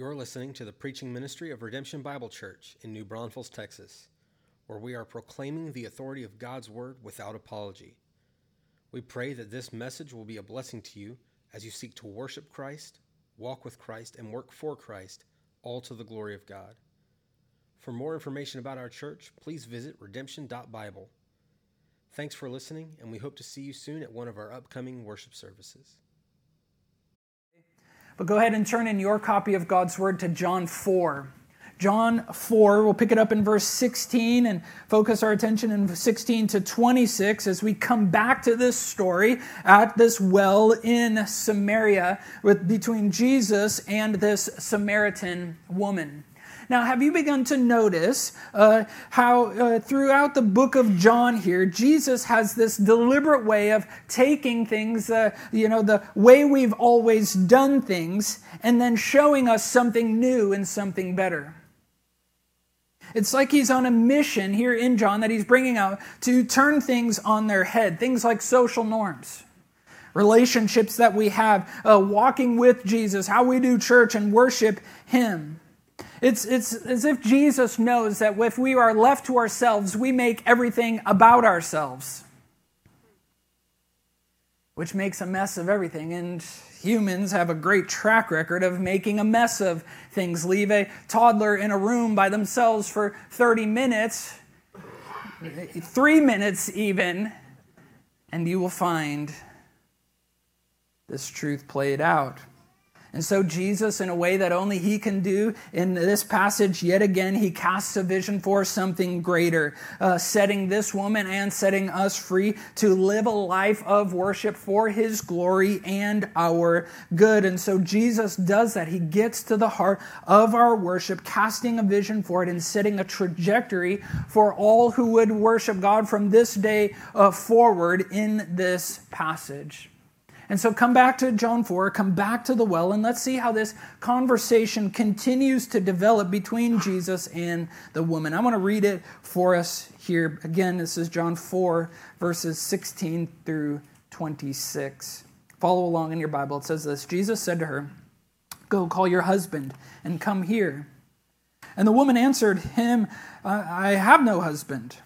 You're listening to the preaching ministry of Redemption Bible Church in New Braunfels, Texas, where we are proclaiming the authority of God's Word without apology. We pray that this message will be a blessing to you as you seek to worship Christ, walk with Christ, and work for Christ, all to the glory of God. For more information about our church, please visit redemption.bible. Thanks for listening, and we hope to see you soon at one of our upcoming worship services. But go ahead and turn in your copy of God's Word to John 4. John 4, we'll pick it up in verse 16 and focus our attention in 16 to 26 as we come back to this story at this well in Samaria with, between Jesus and this Samaritan woman. Now, have you begun to notice uh, how uh, throughout the book of John here, Jesus has this deliberate way of taking things, uh, you know, the way we've always done things, and then showing us something new and something better? It's like he's on a mission here in John that he's bringing out to turn things on their head, things like social norms relationships that we have, uh, walking with Jesus, how we do church and worship Him. It's, it's as if Jesus knows that if we are left to ourselves, we make everything about ourselves, which makes a mess of everything. And humans have a great track record of making a mess of things. Leave a toddler in a room by themselves for 30 minutes, three minutes even, and you will find this truth played out. And so, Jesus, in a way that only He can do in this passage, yet again, He casts a vision for something greater, uh, setting this woman and setting us free to live a life of worship for His glory and our good. And so, Jesus does that. He gets to the heart of our worship, casting a vision for it and setting a trajectory for all who would worship God from this day uh, forward in this passage. And so come back to John 4, come back to the well, and let's see how this conversation continues to develop between Jesus and the woman. I want to read it for us here. Again, this is John 4, verses 16 through 26. Follow along in your Bible. It says this Jesus said to her, Go call your husband and come here. And the woman answered him, I have no husband.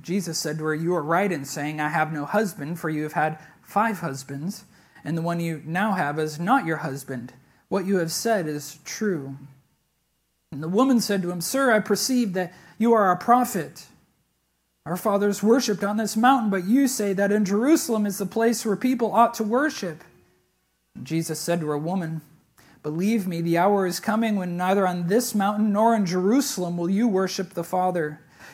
Jesus said to her, You are right in saying, I have no husband, for you have had five husbands, and the one you now have is not your husband. What you have said is true. And the woman said to him, Sir, I perceive that you are a prophet. Our fathers worshipped on this mountain, but you say that in Jerusalem is the place where people ought to worship. And Jesus said to her, Woman, believe me, the hour is coming when neither on this mountain nor in Jerusalem will you worship the Father.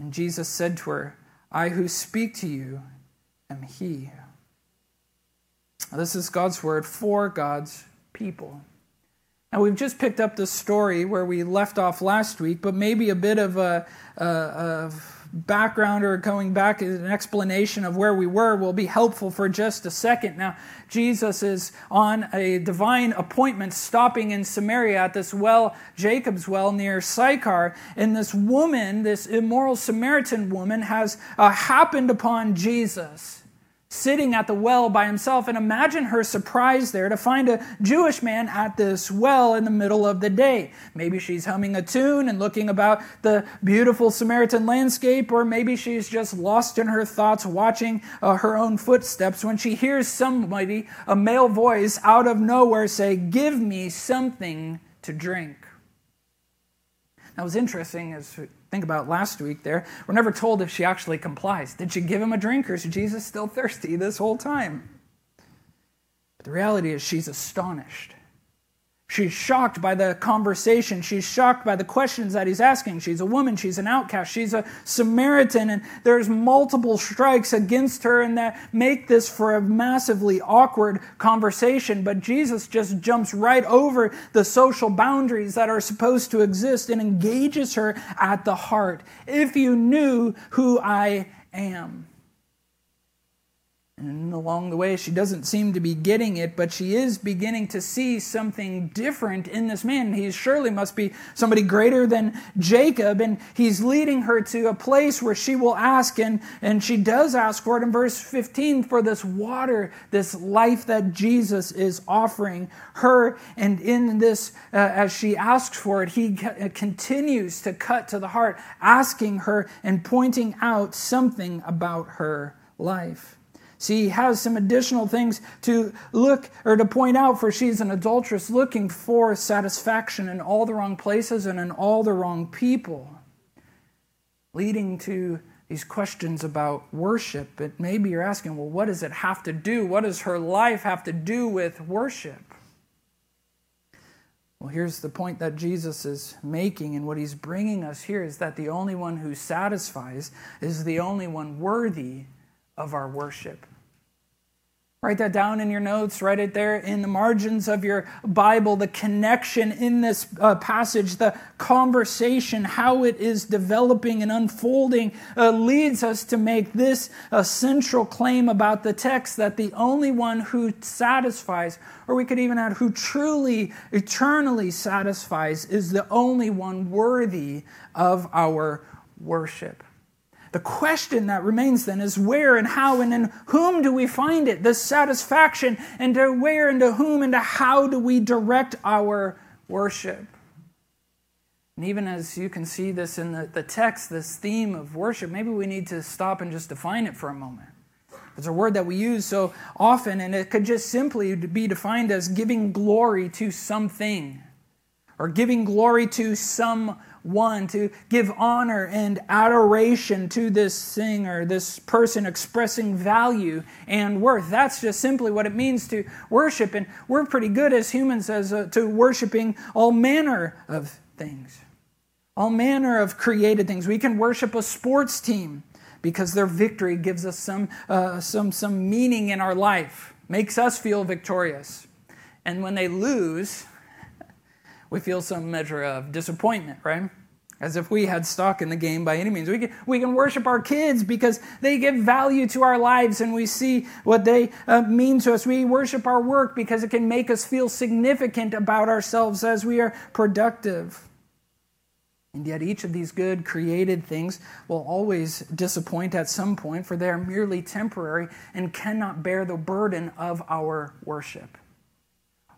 And Jesus said to her, I who speak to you am he. This is God's word for God's people. Now, we've just picked up the story where we left off last week, but maybe a bit of a, a, a background or going back an explanation of where we were will be helpful for just a second. Now, Jesus is on a divine appointment, stopping in Samaria at this well, Jacob's well near Sychar. And this woman, this immoral Samaritan woman, has uh, happened upon Jesus sitting at the well by himself. And imagine her surprise there to find a Jewish man at this well in the middle of the day. Maybe she's humming a tune and looking about the beautiful Samaritan landscape, or maybe she's just lost in her thoughts watching uh, her own footsteps when she hears somebody, a male voice, out of nowhere say, Give me something to drink. That was interesting as think about last week there. We're never told if she actually complies. Did she give him a drink or is Jesus still thirsty this whole time? But the reality is she's astonished. She's shocked by the conversation. She's shocked by the questions that he's asking. She's a woman. She's an outcast. She's a Samaritan. And there's multiple strikes against her and that make this for a massively awkward conversation. But Jesus just jumps right over the social boundaries that are supposed to exist and engages her at the heart. If you knew who I am. And along the way, she doesn't seem to be getting it, but she is beginning to see something different in this man. He surely must be somebody greater than Jacob, and he's leading her to a place where she will ask, and, and she does ask for it in verse 15 for this water, this life that Jesus is offering her. And in this, uh, as she asks for it, he continues to cut to the heart, asking her and pointing out something about her life. See, he has some additional things to look or to point out, for she's an adulteress looking for satisfaction in all the wrong places and in all the wrong people, leading to these questions about worship. But maybe you're asking, well, what does it have to do? What does her life have to do with worship? Well, here's the point that Jesus is making, and what he's bringing us here is that the only one who satisfies is the only one worthy of our worship. Write that down in your notes, write it there in the margins of your Bible. The connection in this uh, passage, the conversation, how it is developing and unfolding, uh, leads us to make this a central claim about the text that the only one who satisfies, or we could even add who truly, eternally satisfies, is the only one worthy of our worship. The question that remains then is where and how and in whom do we find it? The satisfaction and to where and to whom and to how do we direct our worship? And even as you can see this in the, the text, this theme of worship, maybe we need to stop and just define it for a moment. It's a word that we use so often, and it could just simply be defined as giving glory to something or giving glory to some one, to give honor and adoration to this singer, this person expressing value and worth. That's just simply what it means to worship. And we're pretty good as humans as uh, to worshiping all manner of things, all manner of created things. We can worship a sports team because their victory gives us some, uh, some, some meaning in our life, makes us feel victorious. And when they lose, we feel some measure of disappointment, right? As if we had stock in the game by any means. We can, we can worship our kids because they give value to our lives and we see what they uh, mean to us. We worship our work because it can make us feel significant about ourselves as we are productive. And yet, each of these good created things will always disappoint at some point, for they are merely temporary and cannot bear the burden of our worship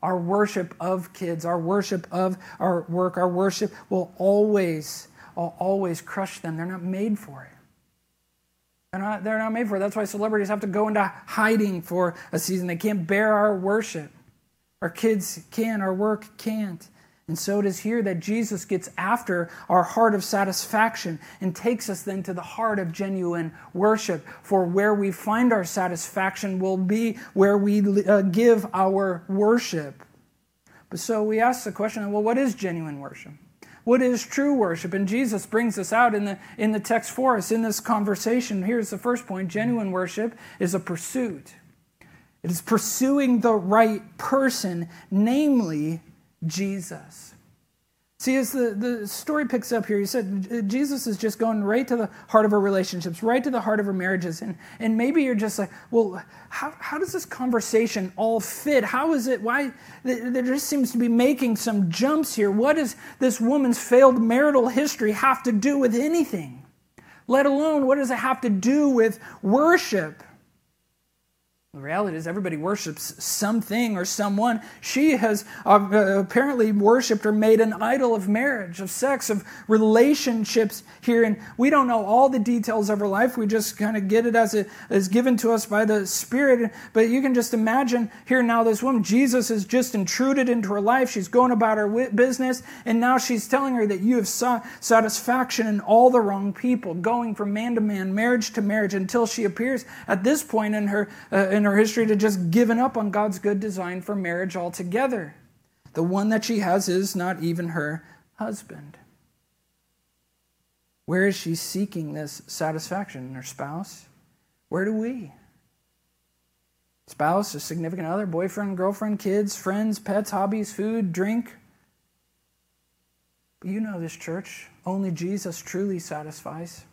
our worship of kids, our worship of our work, our worship will always, will always crush them. They're not made for it. They're not, they're not made for it. That's why celebrities have to go into hiding for a season. They can't bear our worship. Our kids can, our work can't. And so it is here that Jesus gets after our heart of satisfaction and takes us then to the heart of genuine worship. For where we find our satisfaction will be where we uh, give our worship. But so we ask the question well, what is genuine worship? What is true worship? And Jesus brings this out in the, in the text for us in this conversation. Here's the first point genuine worship is a pursuit. It is pursuing the right person, namely Jesus. See, as the, the story picks up here, you said Jesus is just going right to the heart of our relationships, right to the heart of our marriages. And, and maybe you're just like, well, how, how does this conversation all fit? How is it? Why? There just seems to be making some jumps here. What does this woman's failed marital history have to do with anything? Let alone, what does it have to do with worship? The reality is, everybody worships something or someone. She has uh, apparently worshipped or made an idol of marriage, of sex, of relationships here. And we don't know all the details of her life. We just kind of get it as it is given to us by the Spirit. But you can just imagine here now this woman, Jesus has just intruded into her life. She's going about her business. And now she's telling her that you have sought satisfaction in all the wrong people, going from man to man, marriage to marriage, until she appears at this point in her. Uh, in in our history to just given up on God's good design for marriage altogether. The one that she has is not even her husband. Where is she seeking this satisfaction? In her spouse? Where do we? Spouse, a significant other, boyfriend, girlfriend, kids, friends, pets, hobbies, food, drink. You know this church. Only Jesus truly satisfies.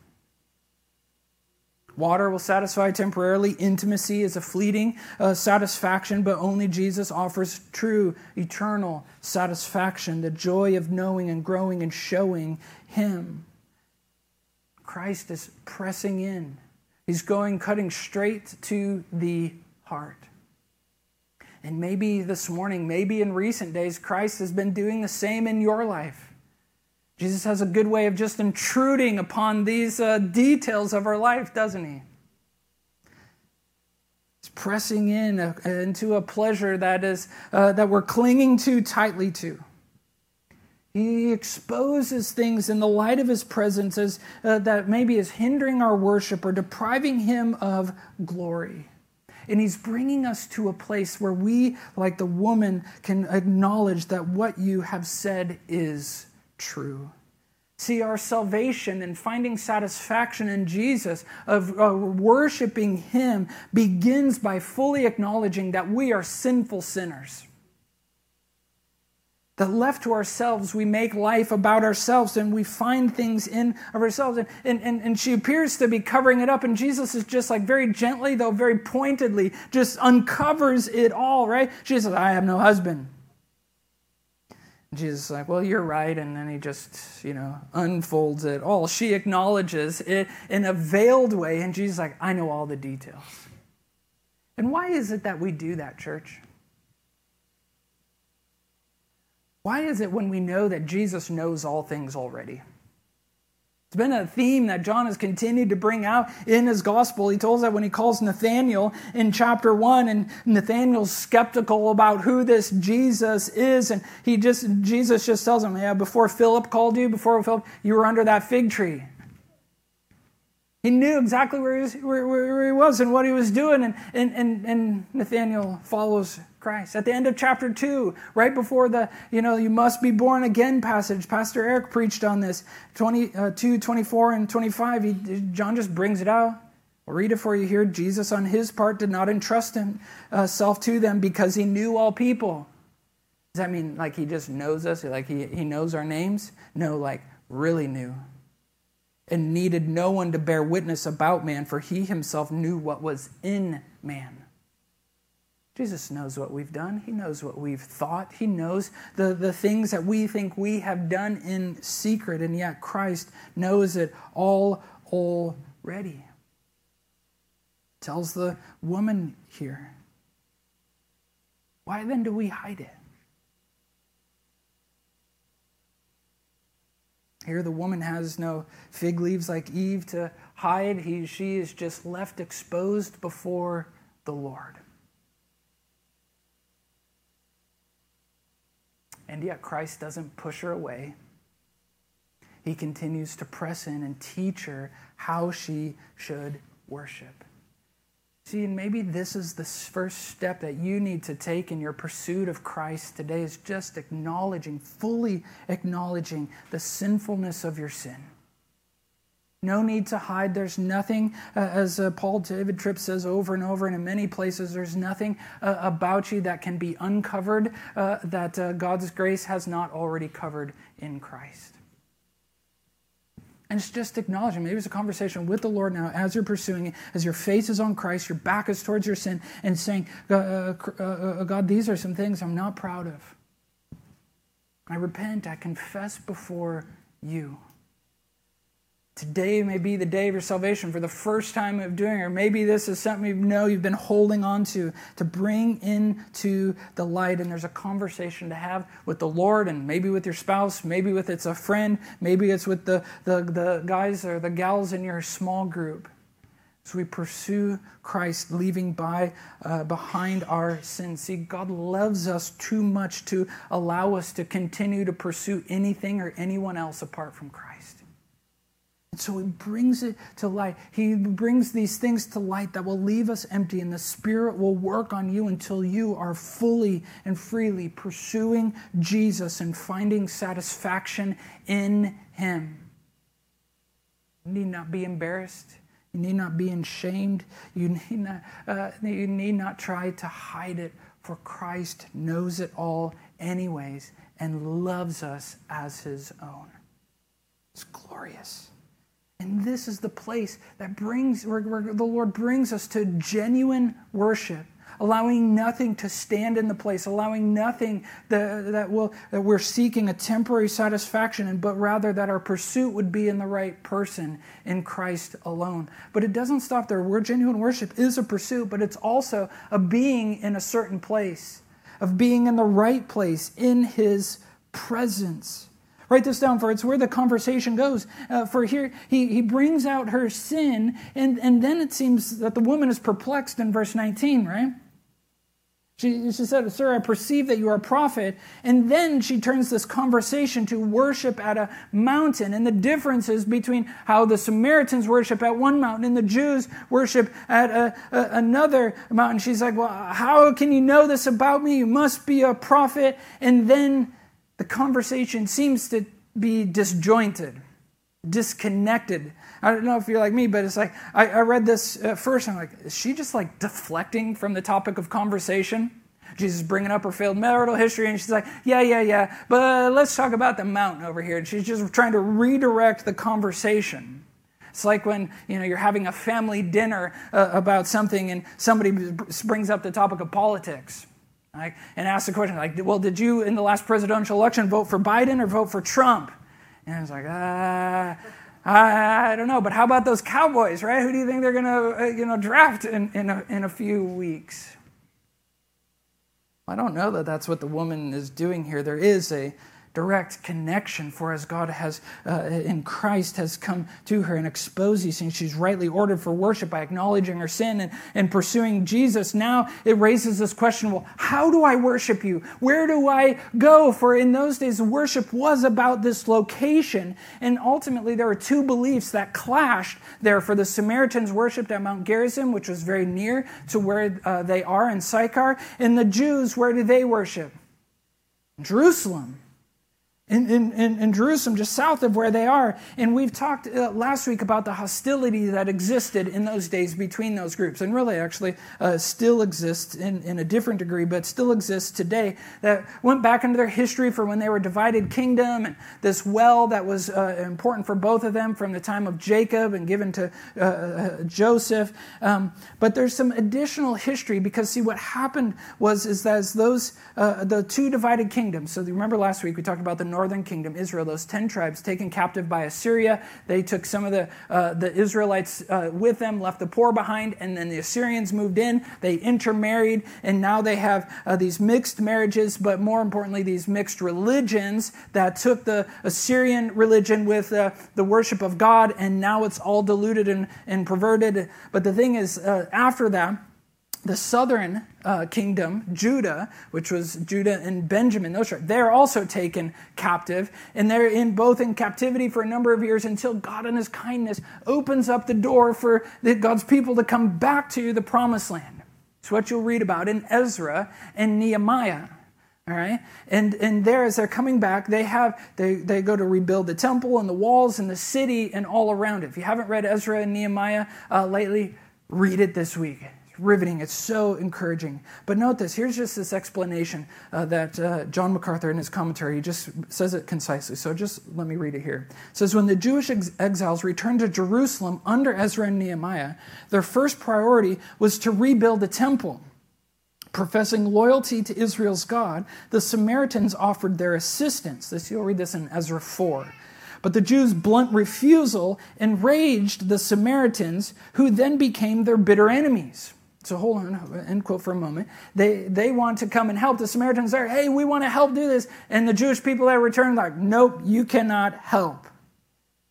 Water will satisfy temporarily. Intimacy is a fleeting uh, satisfaction, but only Jesus offers true, eternal satisfaction, the joy of knowing and growing and showing Him. Christ is pressing in. He's going, cutting straight to the heart. And maybe this morning, maybe in recent days, Christ has been doing the same in your life. Jesus has a good way of just intruding upon these uh, details of our life, doesn't he? He's pressing in uh, into a pleasure that is uh, that we're clinging too tightly to. He exposes things in the light of his presence as, uh, that maybe is hindering our worship or depriving him of glory. And he's bringing us to a place where we, like the woman, can acknowledge that what you have said is true. See, our salvation and finding satisfaction in Jesus, of uh, worshiping Him, begins by fully acknowledging that we are sinful sinners that left to ourselves, we make life about ourselves and we find things in of ourselves. And, and, and, and she appears to be covering it up, and Jesus is just like very gently, though very pointedly, just uncovers it all, right? She says, I have no husband. Jesus is like, Well, you're right. And then he just, you know, unfolds it all. She acknowledges it in a veiled way, and Jesus is like, I know all the details. And why is it that we do that, church? Why is it when we know that Jesus knows all things already? It's been a theme that John has continued to bring out in his gospel. He tells that when he calls Nathanael in chapter 1, and Nathanael's skeptical about who this Jesus is, and he just Jesus just tells him, Yeah, before Philip called you, before Philip, you were under that fig tree. He knew exactly where he was, where, where he was and what he was doing, and, and, and, and Nathanael follows Christ. At the end of chapter 2, right before the, you know, you must be born again passage, Pastor Eric preached on this, 22, uh, 24, and 25. He, John just brings it out. I'll read it for you here. Jesus, on his part, did not entrust himself uh, to them because he knew all people. Does that mean like he just knows us? Like he, he knows our names? No, like really knew. And needed no one to bear witness about man, for he himself knew what was in man. Jesus knows what we've done. He knows what we've thought. He knows the, the things that we think we have done in secret, and yet Christ knows it all already. Tells the woman here. Why then do we hide it? Here, the woman has no fig leaves like Eve to hide. He, she is just left exposed before the Lord. And yet, Christ doesn't push her away. He continues to press in and teach her how she should worship. See, and maybe this is the first step that you need to take in your pursuit of Christ today is just acknowledging, fully acknowledging the sinfulness of your sin. No need to hide. There's nothing, uh, as uh, Paul David Tripp says over and over and in many places, there's nothing uh, about you that can be uncovered uh, that uh, God's grace has not already covered in Christ. And it's just acknowledging. Maybe it's a conversation with the Lord now as you're pursuing it, as your face is on Christ, your back is towards your sin, and saying, uh, uh, uh, uh, God, these are some things I'm not proud of. I repent, I confess before you. Today may be the day of your salvation for the first time of doing it. Or maybe this is something you know you've been holding on to to bring into the light. And there's a conversation to have with the Lord and maybe with your spouse, maybe with it's a friend, maybe it's with the, the, the guys or the gals in your small group. As we pursue Christ, leaving by uh, behind our sins. See, God loves us too much to allow us to continue to pursue anything or anyone else apart from Christ. And so he brings it to light. He brings these things to light that will leave us empty, and the Spirit will work on you until you are fully and freely pursuing Jesus and finding satisfaction in Him. You need not be embarrassed. You need not be ashamed. You need not, uh, you need not try to hide it, for Christ knows it all, anyways, and loves us as His own. It's glorious. And this is the place that brings, where, where, the Lord brings us to genuine worship, allowing nothing to stand in the place, allowing nothing that, that, will, that we're seeking a temporary satisfaction, in, but rather that our pursuit would be in the right person, in Christ alone. But it doesn't stop there. Where genuine worship is a pursuit, but it's also a being in a certain place, of being in the right place, in His presence. Write this down, for it's where the conversation goes. Uh, for here, he, he brings out her sin, and, and then it seems that the woman is perplexed in verse 19, right? She, she said, Sir, I perceive that you are a prophet. And then she turns this conversation to worship at a mountain and the differences between how the Samaritans worship at one mountain and the Jews worship at a, a, another mountain. She's like, Well, how can you know this about me? You must be a prophet. And then the conversation seems to be disjointed, disconnected. I don't know if you're like me, but it's like I, I read this at first. I'm like, is she just like deflecting from the topic of conversation? Jesus bringing up her failed marital history, and she's like, "Yeah, yeah, yeah, but let's talk about the mountain over here." And she's just trying to redirect the conversation. It's like when you know you're having a family dinner uh, about something, and somebody brings up the topic of politics. Like, and ask the question, like, well, did you in the last presidential election vote for Biden or vote for Trump? And it's like, ah, I, I don't know. But how about those Cowboys, right? Who do you think they're going to, uh, you know, draft in, in, a, in a few weeks? I don't know that that's what the woman is doing here. There is a direct connection for as God has uh, in Christ has come to her and exposed these things. She's rightly ordered for worship by acknowledging her sin and, and pursuing Jesus. Now it raises this question well, how do I worship you? Where do I go? For in those days, worship was about this location. And ultimately, there were two beliefs that clashed there. For the Samaritans worshipped at Mount Gerizim, which was very near to where uh, they are in Sychar. And the Jews, where do they worship? Jerusalem in, in, in, Jerusalem, just south of where they are. And we've talked uh, last week about the hostility that existed in those days between those groups, and really actually uh, still exists in, in a different degree, but still exists today. That went back into their history for when they were divided kingdom, and this well that was uh, important for both of them from the time of Jacob and given to uh, uh, Joseph. Um, but there's some additional history because see what happened was is that as those uh, the two divided kingdoms. So remember last week we talked about the northern kingdom, Israel, those 10 tribes taken captive by Assyria. They took some of the, uh, the Israelites uh, with them, left the poor behind, and then the Assyrians moved in. They intermarried, and now they have uh, these mixed marriages, but more importantly, these mixed religions that took the Assyrian religion with uh, the worship of God, and now it's all diluted and, and perverted. But the thing is, uh, after that, the southern uh, kingdom, Judah, which was Judah and Benjamin, those are, they're also taken captive, and they're in both in captivity for a number of years until God in His kindness opens up the door for the, God's people to come back to the promised land. It's what you'll read about in Ezra and Nehemiah. All right, and and there as they're coming back, they have they they go to rebuild the temple and the walls and the city and all around it. If you haven't read Ezra and Nehemiah uh, lately, read it this week riveting. It's so encouraging. But note this here's just this explanation uh, that uh, John MacArthur in his commentary just says it concisely. So just let me read it here. It says When the Jewish ex- exiles returned to Jerusalem under Ezra and Nehemiah, their first priority was to rebuild the temple. Professing loyalty to Israel's God, the Samaritans offered their assistance. This you'll read this in Ezra 4. But the Jews' blunt refusal enraged the Samaritans, who then became their bitter enemies. So hold on, end quote for a moment. They, they want to come and help. The Samaritans are, hey, we want to help do this. And the Jewish people that return, like, nope, you cannot help.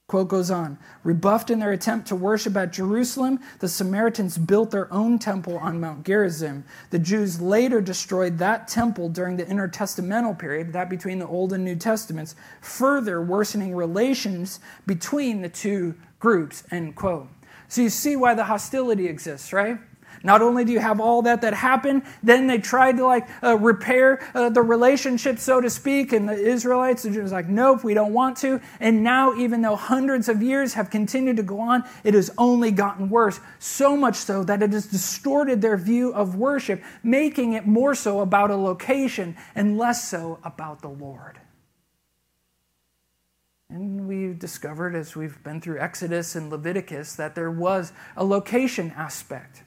Quote goes on Rebuffed in their attempt to worship at Jerusalem, the Samaritans built their own temple on Mount Gerizim. The Jews later destroyed that temple during the intertestamental period, that between the Old and New Testaments, further worsening relations between the two groups. End quote. So you see why the hostility exists, right? Not only do you have all that that happened, then they tried to like uh, repair uh, the relationship, so to speak, and the Israelites are just like, nope, we don't want to. And now, even though hundreds of years have continued to go on, it has only gotten worse. So much so that it has distorted their view of worship, making it more so about a location and less so about the Lord. And we've discovered as we've been through Exodus and Leviticus that there was a location aspect.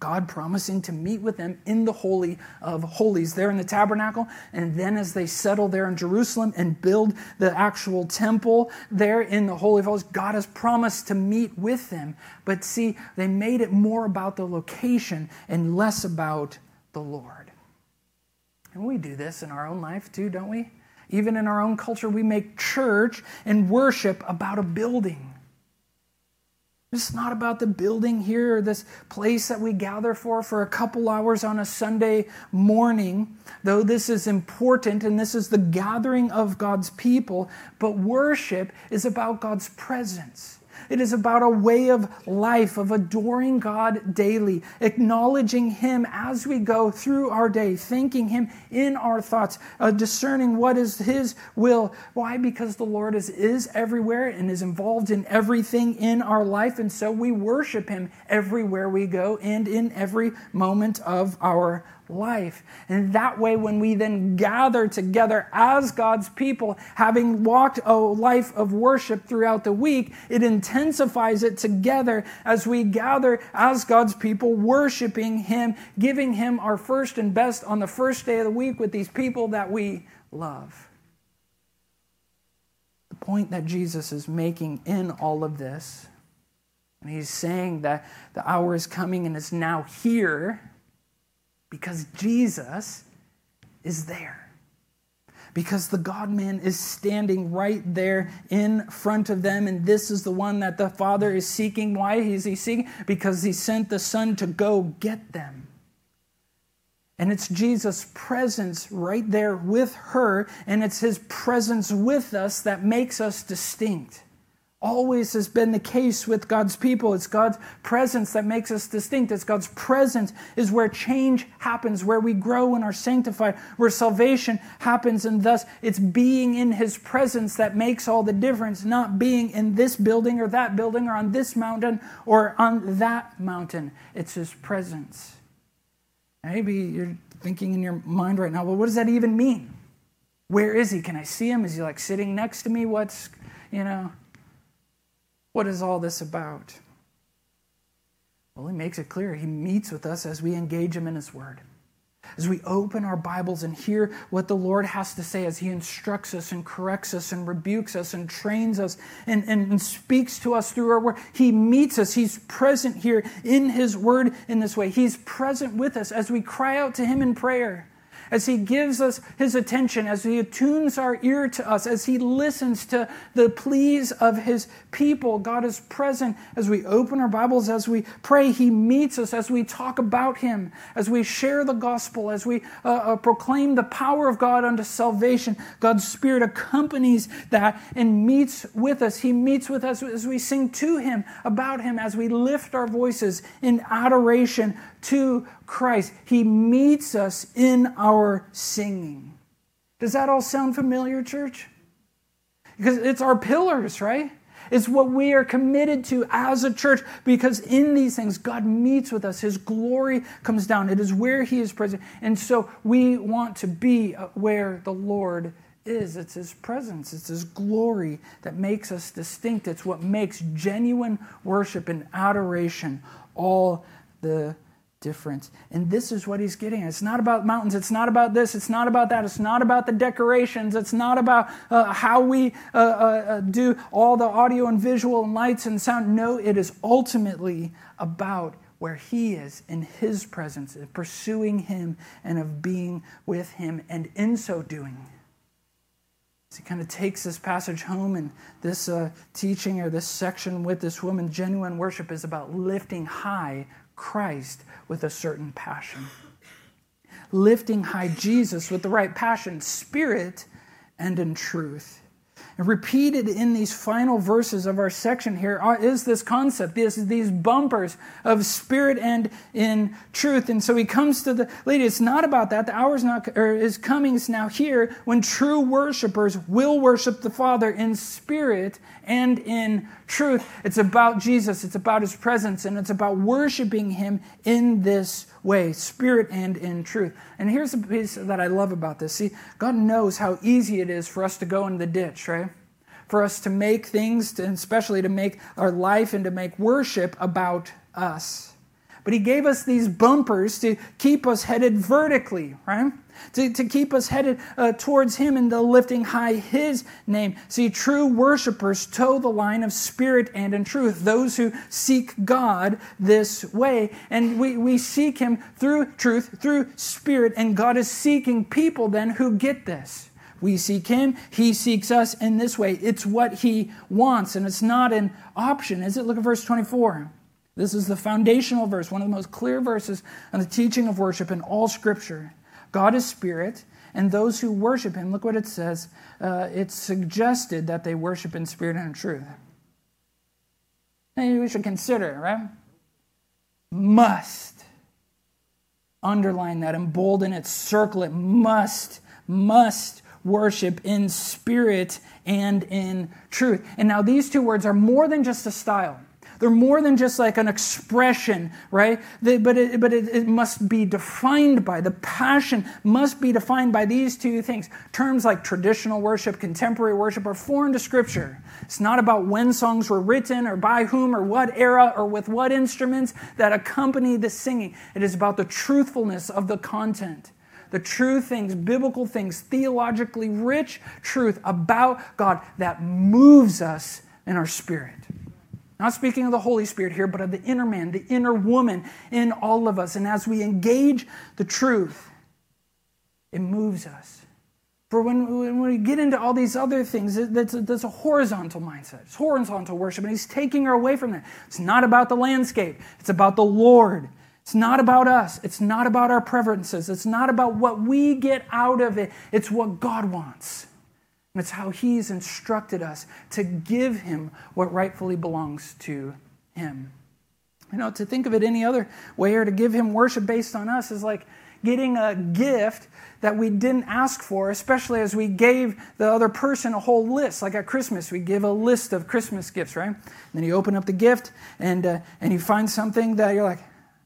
God promising to meet with them in the Holy of Holies there in the tabernacle. And then as they settle there in Jerusalem and build the actual temple there in the Holy of Holies, God has promised to meet with them. But see, they made it more about the location and less about the Lord. And we do this in our own life too, don't we? Even in our own culture, we make church and worship about a building it's not about the building here or this place that we gather for for a couple hours on a Sunday morning, though this is important and this is the gathering of God's people. But worship is about God's presence. It is about a way of life, of adoring God daily, acknowledging Him as we go through our day, thanking Him in our thoughts, uh, discerning what is His will. Why? Because the Lord is, is everywhere and is involved in everything in our life. And so we worship Him everywhere we go and in every moment of our life. And that way, when we then gather together as God's people, having walked a life of worship throughout the week, it intensifies it together as we gather as God's people, worshiping Him, giving Him our first and best on the first day of the week with these people that we love. The point that Jesus is making in all of this, and He's saying that the hour is coming and is now here because Jesus is there. Because the God man is standing right there in front of them, and this is the one that the Father is seeking. Why is he seeking? Because he sent the Son to go get them. And it's Jesus' presence right there with her, and it's his presence with us that makes us distinct always has been the case with God's people. It's God's presence that makes us distinct. It's God's presence is where change happens, where we grow and are sanctified, where salvation happens. And thus, it's being in His presence that makes all the difference, not being in this building or that building or on this mountain or on that mountain. It's His presence. Maybe you're thinking in your mind right now, well, what does that even mean? Where is He? Can I see Him? Is He like sitting next to me? What's, you know, what is all this about? Well, he makes it clear. He meets with us as we engage him in his word. As we open our Bibles and hear what the Lord has to say, as He instructs us and corrects us and rebukes us and trains us and, and, and, speaks to us through our word, He meets us. He's present here in His word in this way. He's present with us as we cry out to Him in prayer as He gives us His attention, as He attunes our ear to us, as He listens to the pleas of His people. God is present as we open our Bibles, as we pray. He meets us as we talk about Him, as we share the gospel, as we uh, uh, proclaim the power of God unto salvation. God's Spirit accompanies that and meets with us. He meets with us as we sing to Him, about Him, as we lift our voices in adoration to Christ. He meets us in our singing. Does that all sound familiar, church? Because it's our pillars, right? It's what we are committed to as a church because in these things, God meets with us. His glory comes down. It is where He is present. And so we want to be where the Lord is. It's His presence, it's His glory that makes us distinct. It's what makes genuine worship and adoration all the difference. And this is what he's getting. It's not about mountains. It's not about this. It's not about that. It's not about the decorations. It's not about uh, how we uh, uh, uh, do all the audio and visual and lights and sound. No, it is ultimately about where he is in his presence, of pursuing him and of being with him. And in so doing, he kind of takes this passage home and this uh, teaching or this section with this woman, genuine worship is about lifting high Christ with a certain passion. Lifting high Jesus with the right passion, spirit, and in truth. And repeated in these final verses of our section here is this concept, this, these bumpers of spirit and in truth. And so he comes to the lady. It's not about that. The hour is not or is coming is now here when true worshipers will worship the Father in spirit and in truth. It's about Jesus. It's about his presence, and it's about worshiping him in this way, spirit and in truth. And here's the piece that I love about this. See, God knows how easy it is for us to go in the ditch, right? For us to make things, and especially to make our life and to make worship about us. But He gave us these bumpers to keep us headed vertically, right? To, to keep us headed uh, towards Him and the lifting high His name. See, true worshipers toe the line of spirit and in truth, those who seek God this way. And we, we seek Him through truth, through spirit, and God is seeking people then who get this. We seek Him, He seeks us in this way. It's what He wants, and it's not an option, is it? Look at verse 24. This is the foundational verse, one of the most clear verses on the teaching of worship in all Scripture. God is spirit, and those who worship him, look what it says. Uh, it's suggested that they worship in spirit and in truth. Maybe we should consider, right? Must. Underline that, embolden it, circle it. Must, must worship in spirit and in truth. And now these two words are more than just a style. They're more than just like an expression, right? They, but it, but it, it must be defined by, the passion must be defined by these two things. Terms like traditional worship, contemporary worship are foreign to Scripture. It's not about when songs were written or by whom or what era or with what instruments that accompany the singing. It is about the truthfulness of the content the true things, biblical things, theologically rich truth about God that moves us in our spirit. Not speaking of the Holy Spirit here, but of the inner man, the inner woman in all of us. And as we engage the truth, it moves us. For when, when we get into all these other things, that's a, that's a horizontal mindset. It's horizontal worship, and He's taking her away from that. It's not about the landscape, it's about the Lord. It's not about us. It's not about our preferences. It's not about what we get out of it. It's what God wants. It's how He's instructed us to give Him what rightfully belongs to Him. You know, to think of it any other way or to give Him worship based on us is like getting a gift that we didn't ask for, especially as we gave the other person a whole list. Like at Christmas, we give a list of Christmas gifts, right? And then you open up the gift and, uh, and you find something that you're like,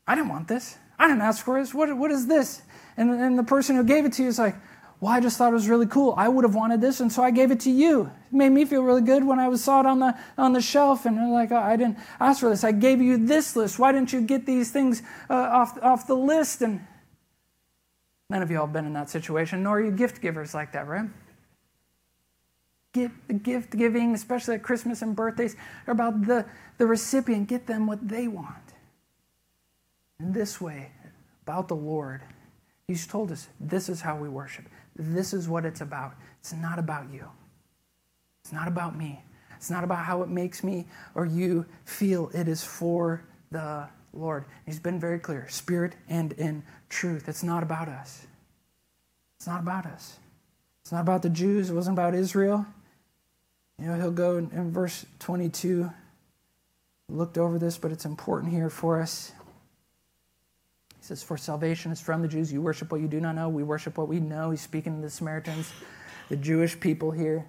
I didn't want this. I didn't ask for this. What, what is this? And, and the person who gave it to you is like, well, I just thought it was really cool. I would have wanted this, and so I gave it to you. It made me feel really good when I saw it on the on the shelf, and like, oh, I didn't ask for this. I gave you this list. Why didn't you get these things uh, off off the list? And none of you all have been in that situation, nor are you gift givers like that, right? Gift, gift giving, especially at Christmas and birthdays, are about the, the recipient. Get them what they want. In this way, about the Lord, He's told us this is how we worship. This is what it's about. It's not about you. It's not about me. It's not about how it makes me or you feel. It is for the Lord. He's been very clear spirit and in truth. It's not about us. It's not about us. It's not about the Jews. It wasn't about Israel. You know, he'll go in, in verse 22. Looked over this, but it's important here for us says, For salvation is from the Jews. You worship what you do not know. We worship what we know. He's speaking to the Samaritans, the Jewish people here.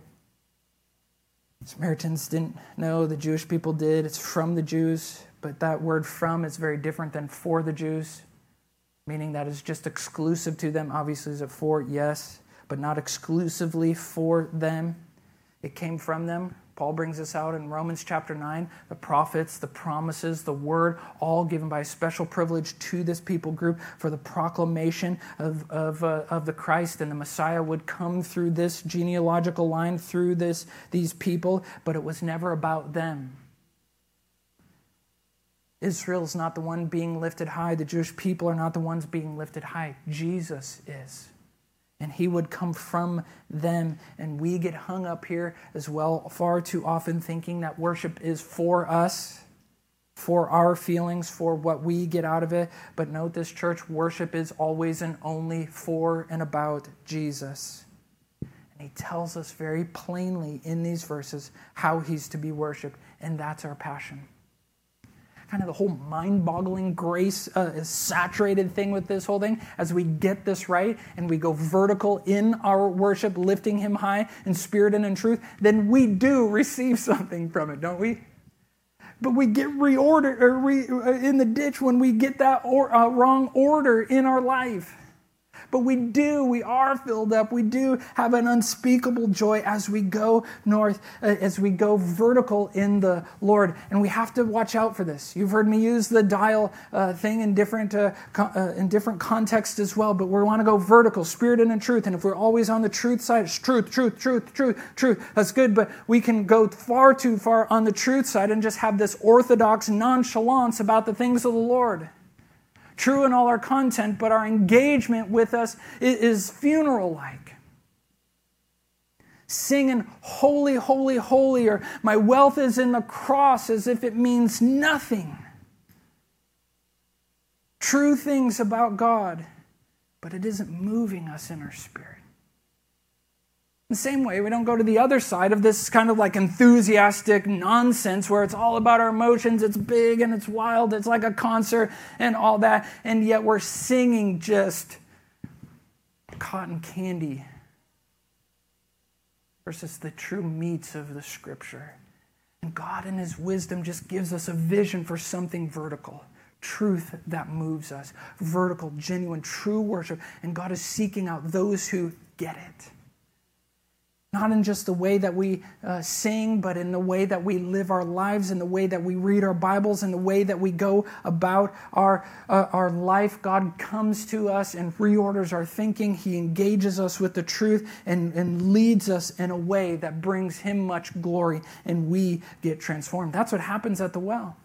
Samaritans didn't know, the Jewish people did. It's from the Jews, but that word from is very different than for the Jews, meaning that is just exclusive to them. Obviously, is it for? Yes, but not exclusively for them. It came from them. Paul brings this out in Romans chapter 9. The prophets, the promises, the word, all given by special privilege to this people group for the proclamation of, of, uh, of the Christ and the Messiah would come through this genealogical line, through this, these people, but it was never about them. Israel's not the one being lifted high. The Jewish people are not the ones being lifted high. Jesus is. And he would come from them. And we get hung up here as well, far too often thinking that worship is for us, for our feelings, for what we get out of it. But note this, church worship is always and only for and about Jesus. And he tells us very plainly in these verses how he's to be worshiped, and that's our passion kind of the whole mind boggling grace uh, saturated thing with this whole thing. As we get this right and we go vertical in our worship lifting him high in spirit and in truth then we do receive something from it don't we? But we get reordered or re, uh, in the ditch when we get that or, uh, wrong order in our life but we do, we are filled up. We do have an unspeakable joy as we go north, uh, as we go vertical in the Lord. And we have to watch out for this. You've heard me use the dial uh, thing in different, uh, uh, in different contexts as well, but we want to go vertical, spirit and in truth. And if we're always on the truth side, it's truth, truth, truth, truth, truth. That's good, but we can go far too far on the truth side and just have this orthodox nonchalance about the things of the Lord true in all our content, but our engagement with us is funeral like. Singing, Holy, Holy, Holy, or My wealth is in the cross as if it means nothing. True things about God, but it isn't moving us in our spirit the same way, we don't go to the other side of this kind of like enthusiastic nonsense where it's all about our emotions, it's big and it's wild, it's like a concert and all that, and yet we're singing just cotton candy versus the true meats of the scripture. And God, in His wisdom, just gives us a vision for something vertical truth that moves us, vertical, genuine, true worship. And God is seeking out those who get it not in just the way that we uh, sing, but in the way that we live our lives, in the way that we read our Bibles, in the way that we go about our, uh, our life. God comes to us and reorders our thinking. He engages us with the truth and, and leads us in a way that brings Him much glory, and we get transformed. That's what happens at the well.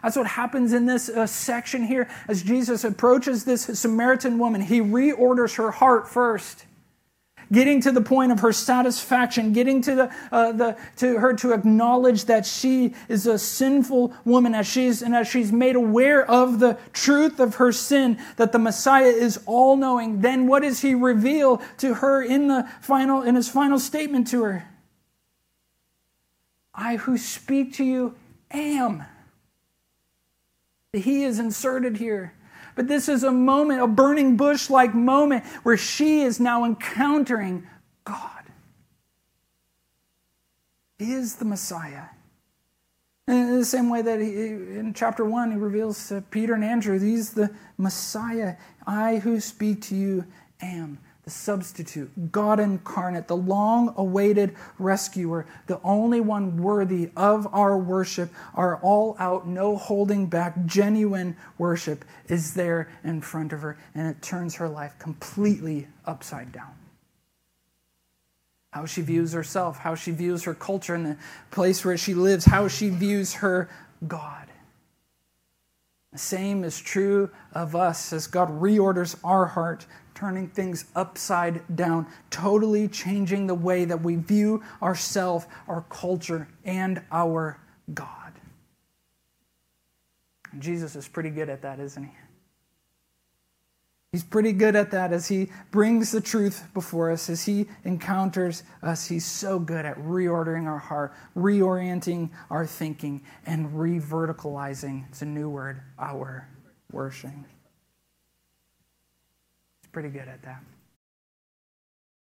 That's what happens in this uh, section here. As Jesus approaches this Samaritan woman, he reorders her heart first getting to the point of her satisfaction, getting to, the, uh, the, to her to acknowledge that she is a sinful woman as she's, and as she's made aware of the truth of her sin, that the Messiah is all knowing, then what does he reveal to her in, the final, in his final statement to her? I who speak to you am. He is inserted here. But this is a moment, a burning bush like moment, where she is now encountering God. He is the Messiah. In the same way that he, in chapter 1, he reveals to Peter and Andrew, He's the Messiah. I who speak to you am substitute, God incarnate, the long awaited rescuer, the only one worthy of our worship, our all out, no holding back, genuine worship is there in front of her, and it turns her life completely upside down. How she views herself, how she views her culture and the place where she lives, how she views her God. The same is true of us as God reorders our heart turning things upside down, totally changing the way that we view ourselves, our culture, and our God. And Jesus is pretty good at that, isn't he? He's pretty good at that as he brings the truth before us, as he encounters us. He's so good at reordering our heart, reorienting our thinking, and reverticalizing, it's a new word, our worship pretty good at that.